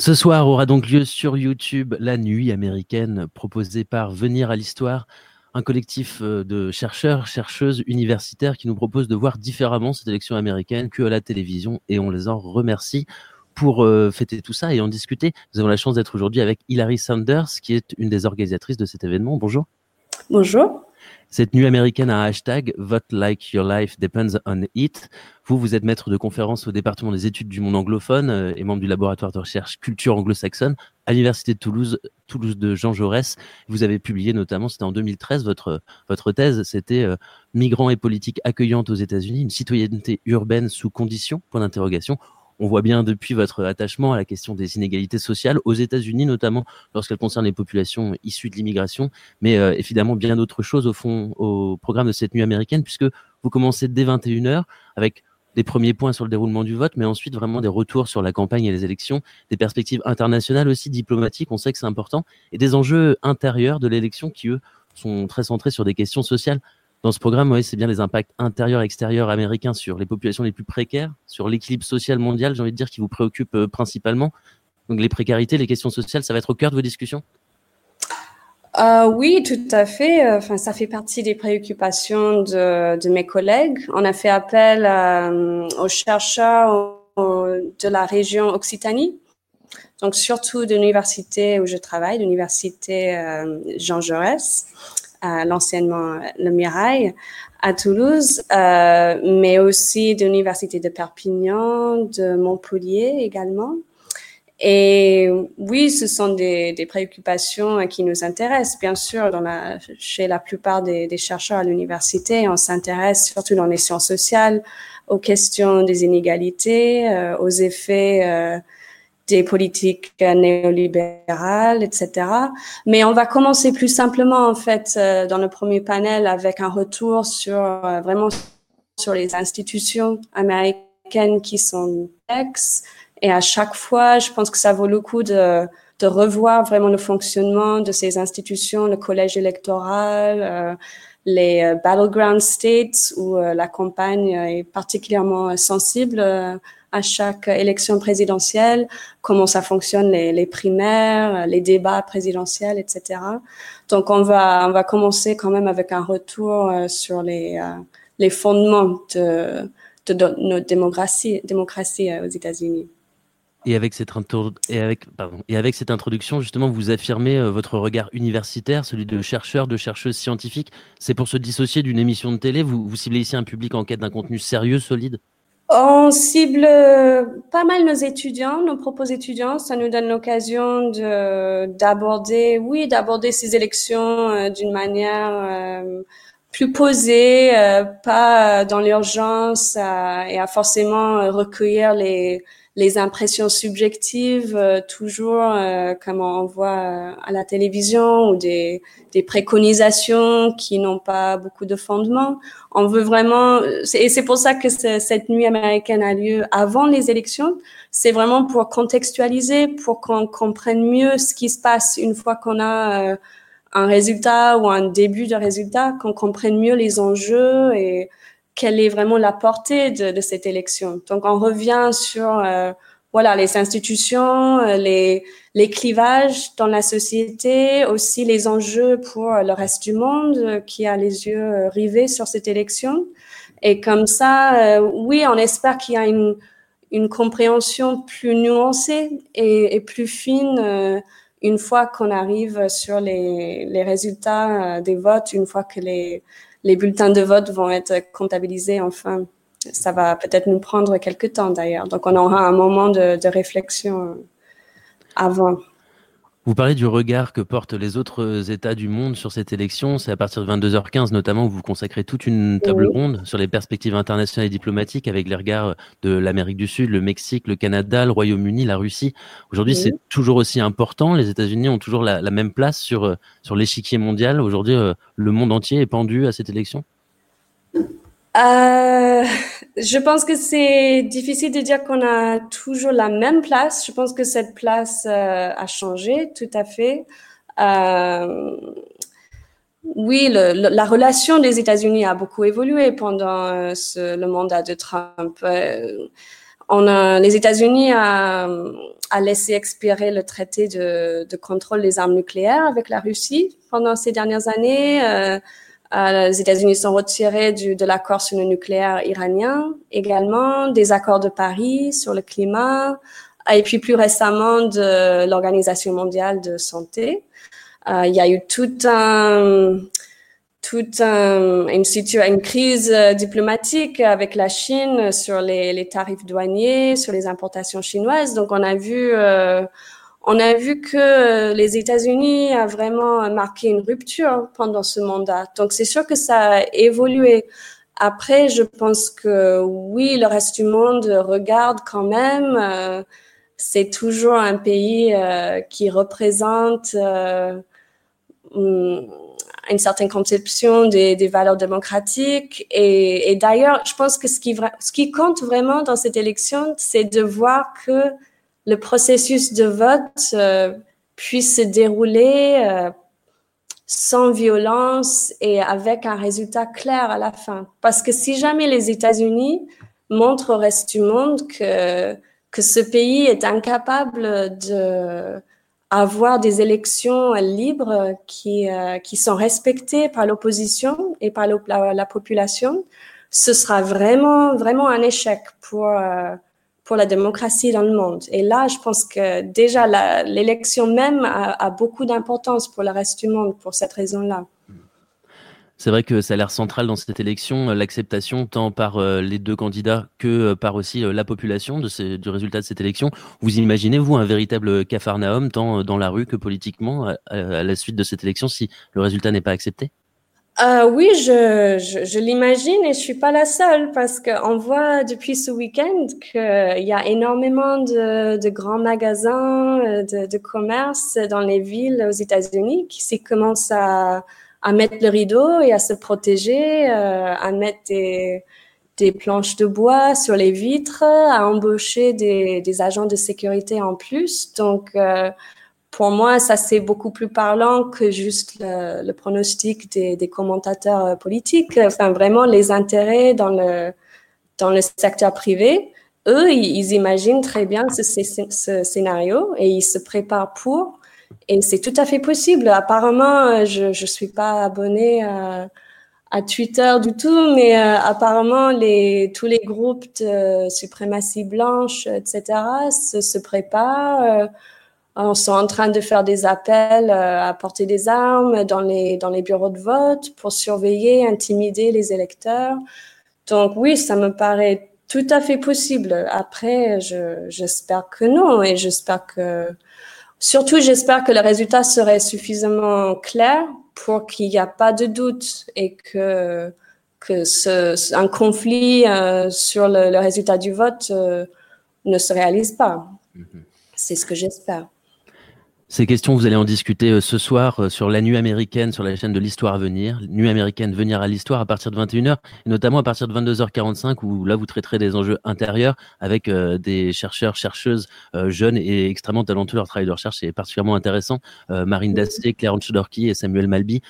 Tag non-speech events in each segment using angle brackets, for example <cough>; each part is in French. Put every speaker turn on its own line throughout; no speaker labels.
Ce soir aura donc lieu sur YouTube la nuit américaine proposée par Venir à l'Histoire, un collectif euh, de chercheurs, chercheuses, universitaires qui nous propose de voir différemment cette élection américaine que à la télévision et on les en remercie. Pour euh, fêter tout ça et en discuter, nous avons la chance d'être aujourd'hui avec Hilary Sanders, qui est une des organisatrices de cet événement. Bonjour.
Bonjour.
Cette nuit américaine a un hashtag Vote like your life depends on it. Vous, vous êtes maître de conférence au département des études du monde anglophone euh, et membre du laboratoire de recherche culture anglo-saxonne à l'université de Toulouse, Toulouse de Jean Jaurès. Vous avez publié notamment, c'était en 2013, votre, votre thèse, c'était euh, Migrants et politique accueillante aux États-Unis, une citoyenneté urbaine sous conditions, point d'interrogation on voit bien depuis votre attachement à la question des inégalités sociales aux États-Unis, notamment lorsqu'elles concernent les populations issues de l'immigration, mais euh, évidemment bien d'autres choses au fond au programme de cette nuit américaine, puisque vous commencez dès 21h avec des premiers points sur le déroulement du vote, mais ensuite vraiment des retours sur la campagne et les élections, des perspectives internationales aussi diplomatiques, on sait que c'est important, et des enjeux intérieurs de l'élection qui, eux, sont très centrés sur des questions sociales dans ce programme, ouais, c'est bien les impacts intérieurs et extérieurs américains sur les populations les plus précaires, sur l'équilibre social mondial, j'ai envie de dire, qui vous préoccupe euh, principalement. Donc les précarités, les questions sociales, ça va être au cœur de vos discussions?
Euh, Oui, tout à fait. Enfin, ça fait partie des préoccupations de, mes collègues. On a fait appel euh, aux chercheurs de la région Occitanie, donc surtout de l'université où je travaille, l'université euh, Jean Jaurès l'anciennement le Mirail à Toulouse, euh, mais aussi de l'université de Perpignan, de Montpellier également. Et oui, ce sont des, préoccupations qui nous intéressent, bien sûr, chez la plupart des, chercheurs à l'université. On s'intéresse surtout dans les sciences sociales aux questions des inégalités, euh, aux effets euh, des politiques néolibérales, etc. Mais on va commencer plus simplement, en fait, euh, dans le premier panel avec un retour sur euh, vraiment sur les institutions américaines qui sont ex. Et à chaque fois, je pense que ça vaut le coup de, de revoir vraiment le fonctionnement de ces institutions, le collège électoral, euh, les battleground states où la campagne est particulièrement sensible à chaque élection présidentielle, comment ça fonctionne les, primaires, les débats présidentiels, etc. Donc on va on va commencer quand même avec un retour euh, sur les euh, les fondements de, notre démocratie démocratie euh, aux États-Unis.
Et avec, cette et, avec, pardon, et avec cette introduction, justement, vous affirmez votre regard universitaire, celui de chercheur, de chercheuse scientifique. C'est pour se dissocier d'une émission de télé. Vous ciblez ici un public en quête d'un contenu sérieux, solide?
On cible euh, pas mal nos étudiants, nos propres étudiants. Ça nous donne l'occasion de d'aborder, oui, d'aborder ces élections euh, d'une manière euh, plus posée, pas dans l'urgence et à forcément recueillir les les impressions subjectives, euh, toujours euh, comme on voit euh, à la télévision, ou des, des préconisations qui n'ont pas beaucoup de fondement. On veut vraiment, et c'est pour ça que cette nuit américaine a lieu avant les élections. C'est vraiment pour contextualiser, pour qu'on comprenne mieux ce qui se passe une fois qu'on a un résultat ou un début de résultat, qu'on comprenne mieux les enjeux et quelle est vraiment la portée de, cette élection. Donc, on revient sur euh, voilà les institutions, euh, les, les clivages dans la société, aussi les enjeux pour le reste du monde euh, qui a les yeux rivés sur cette élection. Et comme ça, oui, on espère qu'il y a une, une compréhension plus nuancée et, et plus fine une fois qu'on arrive sur les, les résultats des votes, une fois que les les bulletins de vote vont être comptabilisés enfin. Ça va peut-être nous prendre quelques temps d'ailleurs. Donc on aura un moment de, réflexion avant.
Vous parlez du regard que portent les autres États du monde sur cette élection. C'est à partir de 22h15 notamment où vous consacrez toute une table ronde sur les perspectives internationales et diplomatiques avec les regards de l'Amérique du Sud, le Mexique, le Canada, le Royaume-Uni, la Russie. Aujourd'hui, c'est toujours aussi important. Les États-Unis ont toujours la, même place sur, sur l'échiquier mondial. Aujourd'hui, euh, le monde entier est pendu à cette élection?
Euh, je pense que c'est difficile de dire qu'on a toujours la même place. Je pense que cette place euh, a changé tout à fait. Euh, oui, la relation des États-Unis a beaucoup évolué pendant euh, le mandat de Trump. Les États-Unis a, laissé expirer le traité de, contrôle des armes nucléaires avec la Russie pendant ces dernières années. Euh, euh, les États-Unis sont retirés du, de l'accord sur le nucléaire iranien, également des accords de Paris sur le climat, et puis plus récemment de l'Organisation mondiale de santé. Euh, il y a eu tout un toute une, une crise euh, diplomatique avec la Chine sur les, les, tarifs douaniers, sur les importations chinoises. Donc on a vu, euh, on a vu que les États-Unis a vraiment marqué une rupture pendant ce mandat. Donc c'est sûr que ça a évolué. Après, je pense que oui, le reste du monde regarde quand même. Euh, c'est toujours un pays euh, qui représente euh, une certaine conception des, valeurs démocratiques. Et, d'ailleurs, je pense que ce qui compte vraiment dans cette élection, c'est de voir que le processus de vote euh, puisse se dérouler euh, sans violence et avec un résultat clair à la fin. Parce que si jamais les États-Unis montrent au reste du monde que, que ce pays est incapable de avoir des élections libres qui, euh, qui sont respectées par l'opposition et par la, la, population, ce sera vraiment, vraiment un échec pour, pour la démocratie dans le monde. Et là, je pense que déjà l'élection même a, beaucoup d'importance pour le reste du monde pour cette raison-là.
C'est vrai que ça a l'air central dans cette élection, euh, l'acceptation tant par euh, les deux candidats que euh, par aussi la population de du résultat de cette élection. Vous imaginez, vous, un véritable cafarnaum, tant dans la rue que politiquement, à, la suite de cette élection, si le résultat n'est pas accepté?
Euh, oui, je, je, je l'imagine et je suis pas la seule parce qu'on voit depuis ce week-end qu'il y a énormément de, de grands magasins de, de, commerce dans les villes aux États-Unis qui commencent à, à mettre le rideau et à se protéger, euh, à mettre des, des, planches de bois sur les vitres, à embaucher des, des agents de sécurité en plus. Donc, euh, pour moi, ça c'est beaucoup plus parlant que juste le, pronostic des, commentateurs euh, politiques. Enfin, vraiment les intérêts dans le dans le secteur privé. Eux, ils, imaginent très bien ce, scénario et ils se préparent pour. Et c'est tout à fait possible. Apparemment, euh, je ne suis pas abonnée à, à, Twitter du tout, mais euh, apparemment, les, tous les groupes de suprématie blanche, etc., se, préparent. Sont en train de faire des appels euh, à porter des armes dans les, dans les bureaux de vote pour surveiller, intimider les électeurs. Donc oui, ça me paraît tout à fait possible. Après, j'espère que non et j'espère que Surtout, j'espère que le résultat serait suffisamment clair pour qu'il n'y a pas de doute et que, que ce, un conflit euh, sur le, le, résultat du vote euh, ne se réalise pas. Mm -hmm. C'est ce que j'espère.
Ces questions, vous allez en discuter euh, ce soir euh, sur la nuit américaine, sur la chaîne de l'histoire à venir. Nuit américaine, venir à l'histoire à partir de 21h, et notamment à partir de 22h45, où là, vous traiterez des enjeux intérieurs avec euh, des chercheurs, chercheuses euh, jeunes et extrêmement talentueux. Leur travail de recherche est particulièrement intéressant. Euh, Marine Dassé, Claire Chodorki et Samuel Malby.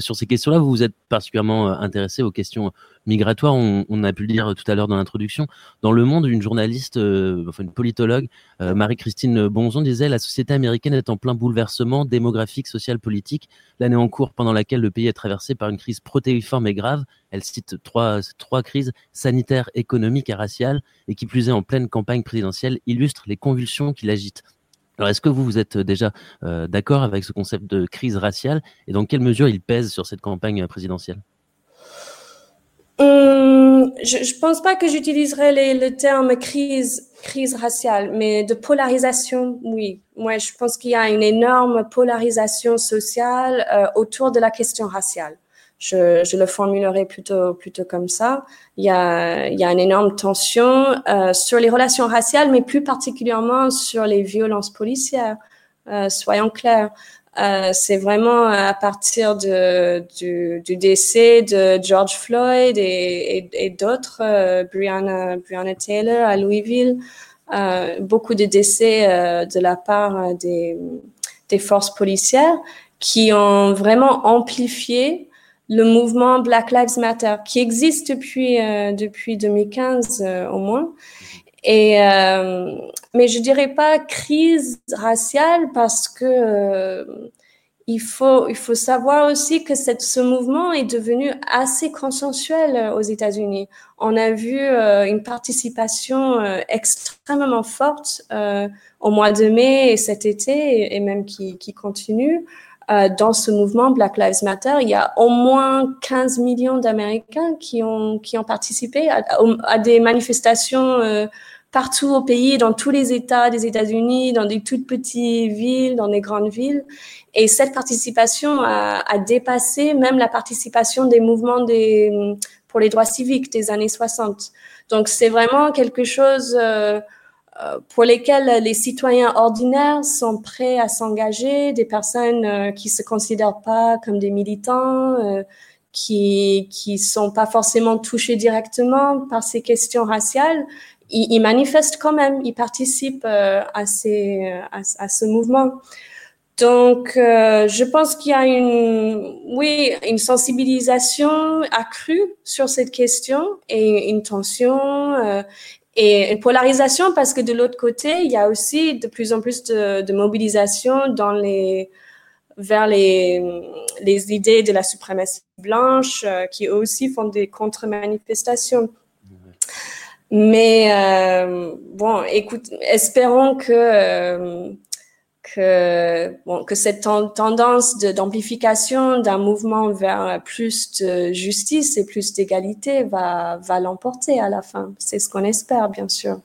sur ces questions-là, vous vous êtes particulièrement intéressé aux questions migratoire. On, on, a pu le dire tout à l'heure dans l'introduction. Dans Le Monde, une journaliste, euh, enfin une politologue, euh, Marie-Christine Bonzon, disait la société américaine est en plein bouleversement démographique, social, politique. L'année en cours pendant laquelle le pays est traversé par une crise protéiforme et grave. Elle cite trois, crises sanitaires, économiques et raciales, et qui plus est en pleine campagne présidentielle, illustre les convulsions qui l'agitent. Alors, est-ce que vous, vous êtes déjà euh, d'accord avec ce concept de crise raciale et dans quelle mesure il pèse sur cette campagne présidentielle?
Hum, je ne pense pas que j'utiliserais le terme crise, crise raciale, mais de polarisation, oui. Moi, je pense qu'il y a une énorme polarisation sociale euh, autour de la question raciale. Je, je, le formulerai plutôt, plutôt comme ça. Il y a, il y a une énorme tension euh, sur les relations raciales, mais plus particulièrement sur les violences policières. Euh, soyons clairs. Euh, c'est vraiment à partir du, décès de George Floyd et, d'autres, euh, Brianna, Taylor à Louisville, euh, beaucoup de décès euh, de la part des, des forces policières qui ont vraiment amplifié le mouvement Black Lives Matter qui existe depuis, euh, depuis 2015 au moins Et euh, mais je dirais pas crise raciale parce que euh, il faut il faut savoir aussi que cette, ce mouvement est devenu assez consensuel aux États-Unis. On a vu euh, une participation extrêmement forte au mois de mai et cet été et, même qui, qui continue. Euh, dans ce mouvement Black Lives Matter, il y a au moins 15 millions d'Américains qui ont, qui ont participé à, des manifestations euh, partout au pays, dans tous les États des États-Unis, dans des toutes petites villes, dans des grandes villes. Et cette participation a, a dépassé même la participation des mouvements des, pour les droits civiques des années 60. Donc c'est vraiment quelque chose... Euh, pour lesquels les citoyens ordinaires sont prêts à s'engager, des personnes euh, qui se considèrent pas comme des militants, euh, qui qui sont pas forcément touchés directement par ces questions raciales, ils, manifestent quand même, ils participent à ces à, ce mouvement. Donc, euh, je pense qu'il y a une, oui, une sensibilisation accrue sur cette question et une tension euh, et une polarisation parce que de l'autre côté, il y a aussi de plus en plus de, de mobilisation dans les, vers les, les idées de la suprématie blanche euh, qui eux aussi font des contre-manifestations. Mais euh, bon, écoute, espérons que euh, que, cette tendance d'amplification d'un mouvement vers plus de justice et plus d'égalité va, l'emporter à la fin. C'est ce qu'on espère, bien sûr.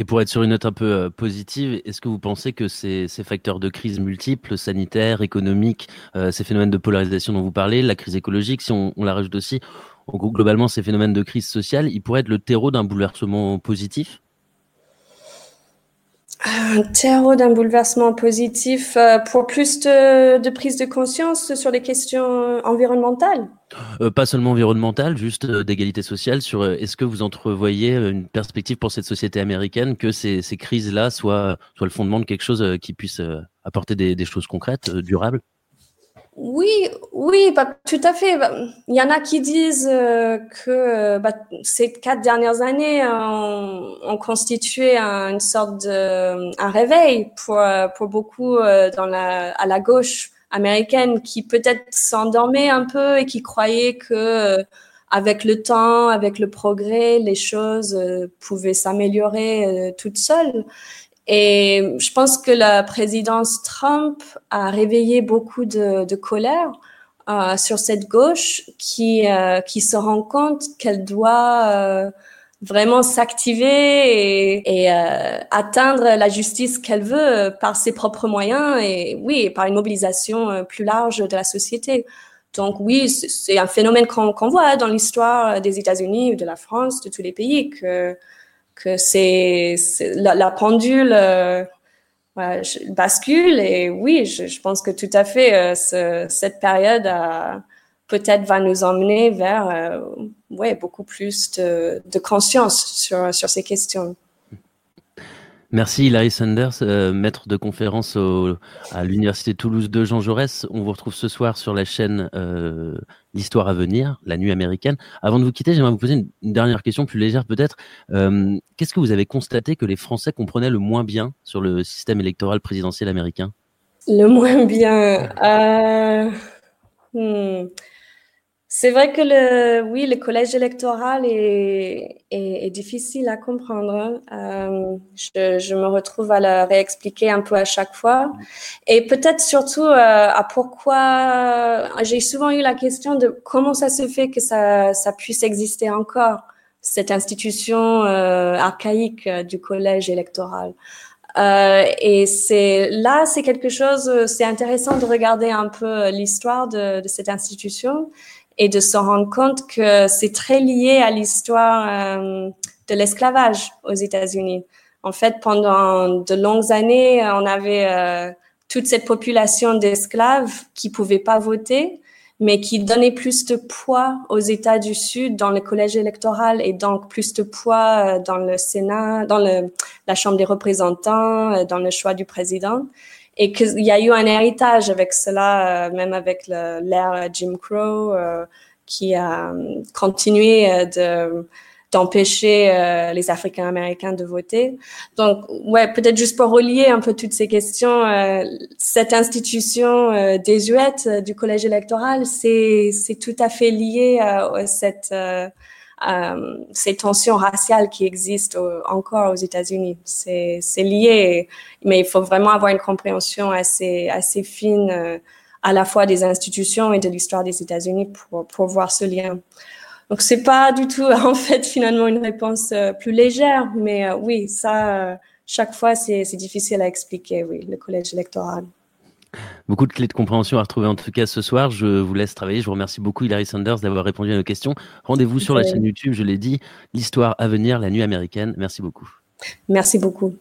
Et pour être sur une note un peu euh, positive, est-ce que vous pensez que ces, facteurs de crise multiples, sanitaires, économiques, euh, ces phénomènes de polarisation dont vous parlez, la crise écologique, si on, on la rajoute aussi, globalement, ces phénomènes de crise sociale, ils pourraient être le terreau d'un bouleversement positif?
Un terreau d'un bouleversement positif euh, pour plus de, prise de conscience sur les questions environnementales
euh, Pas seulement environnementales, juste euh, d'égalité sociale. Sur est-ce que vous entrevoyez une perspective pour cette société américaine que ces, crises-là soient, le fondement de quelque chose qui puisse apporter des choses concrètes, durables?
Oui, oui, bah, tout à fait. Bah, il y en a qui disent euh, que bah, ces quatre dernières années ont, constitué une sorte de réveil pour beaucoup euh, la à la gauche américaine qui peut-être s'endormait un peu et qui croyait que euh, avec le temps, avec le progrès, les choses pouvaient s'améliorer toutes seules. Et je pense que la présidence Trump a réveillé beaucoup de, de colère euh, sur cette gauche qui, euh, qui se rend compte qu'elle doit euh, vraiment s'activer et, et euh, atteindre la justice qu'elle veut par ses propres moyens et oui, par une mobilisation euh, plus large de la société. Donc oui, c'est un phénomène qu'on qu voit dans l'histoire des États-Unis, de la France, de tous les pays, que que c'est la, pendule euh, bascule et oui, je, pense que tout à fait euh, ce, cette période peut-être va nous emmener vers euh, ouais beaucoup plus de, de conscience sur sur ces questions.
Merci Hilary Sanders, euh, maître de conférence à l'Université Toulouse de Jean Jaurès. On vous retrouve ce soir sur la chaîne euh, L'Histoire à venir, la nuit américaine. Avant de vous quitter, j'aimerais vous poser une, dernière question plus légère peut-être. Euh, Qu'est-ce que vous avez constaté que les Français comprenaient le moins bien sur le système électoral présidentiel américain?
Le moins bien. Euh, hmm. C'est vrai que le, oui, le collège électoral est, est, est difficile à comprendre. Euh, je, je, me retrouve à le réexpliquer un peu à chaque fois. Et peut-être surtout euh, à pourquoi j'ai souvent eu la question de comment ça se fait que ça, ça puisse exister encore, cette institution euh, archaïque euh, du collège électoral. Euh, et c'est là, c'est quelque chose, c'est intéressant de regarder un peu l'histoire de, de cette institution et de se rendre compte que c'est très lié à l'histoire euh, de l'esclavage aux États-Unis. En fait, pendant de longues années, on avait euh, toute cette population d'esclaves qui pouvaient pas voter, mais qui donnait plus de poids aux États du Sud dans le collège électoral et donc plus de poids euh, dans le Sénat, dans le, la Chambre des représentants, euh, dans le choix du président. Et qu'il y a eu un héritage avec cela, euh, même avec l'ère Jim Crow, qui a continué de d'empêcher euh, les Africains américains de voter. Donc, ouais, peut-être juste pour relier un peu toutes ces questions, euh, cette institution euh, désuète du collège électoral, c'est c'est tout à fait lié à, cette ces tensions raciales qui existent encore aux États-Unis. C'est c'est lié, mais il faut vraiment avoir une compréhension assez assez fine à la fois des institutions et de l'histoire des États-Unis pour pour voir ce lien. Donc c'est pas du tout <laughs> en fait finalement une réponse euh, plus légère, mais euh, oui, ça, euh, chaque fois c'est difficile à expliquer, oui, le collège électoral.
Beaucoup de clés de compréhension à retrouver en tout cas ce soir. Je vous laisse travailler. Je vous remercie beaucoup Hilary Sanders d'avoir répondu à nos questions. Rendez-vous sur la chaîne YouTube, je l'ai dit, l'histoire à venir, la nuit américaine. Merci beaucoup.
Merci beaucoup.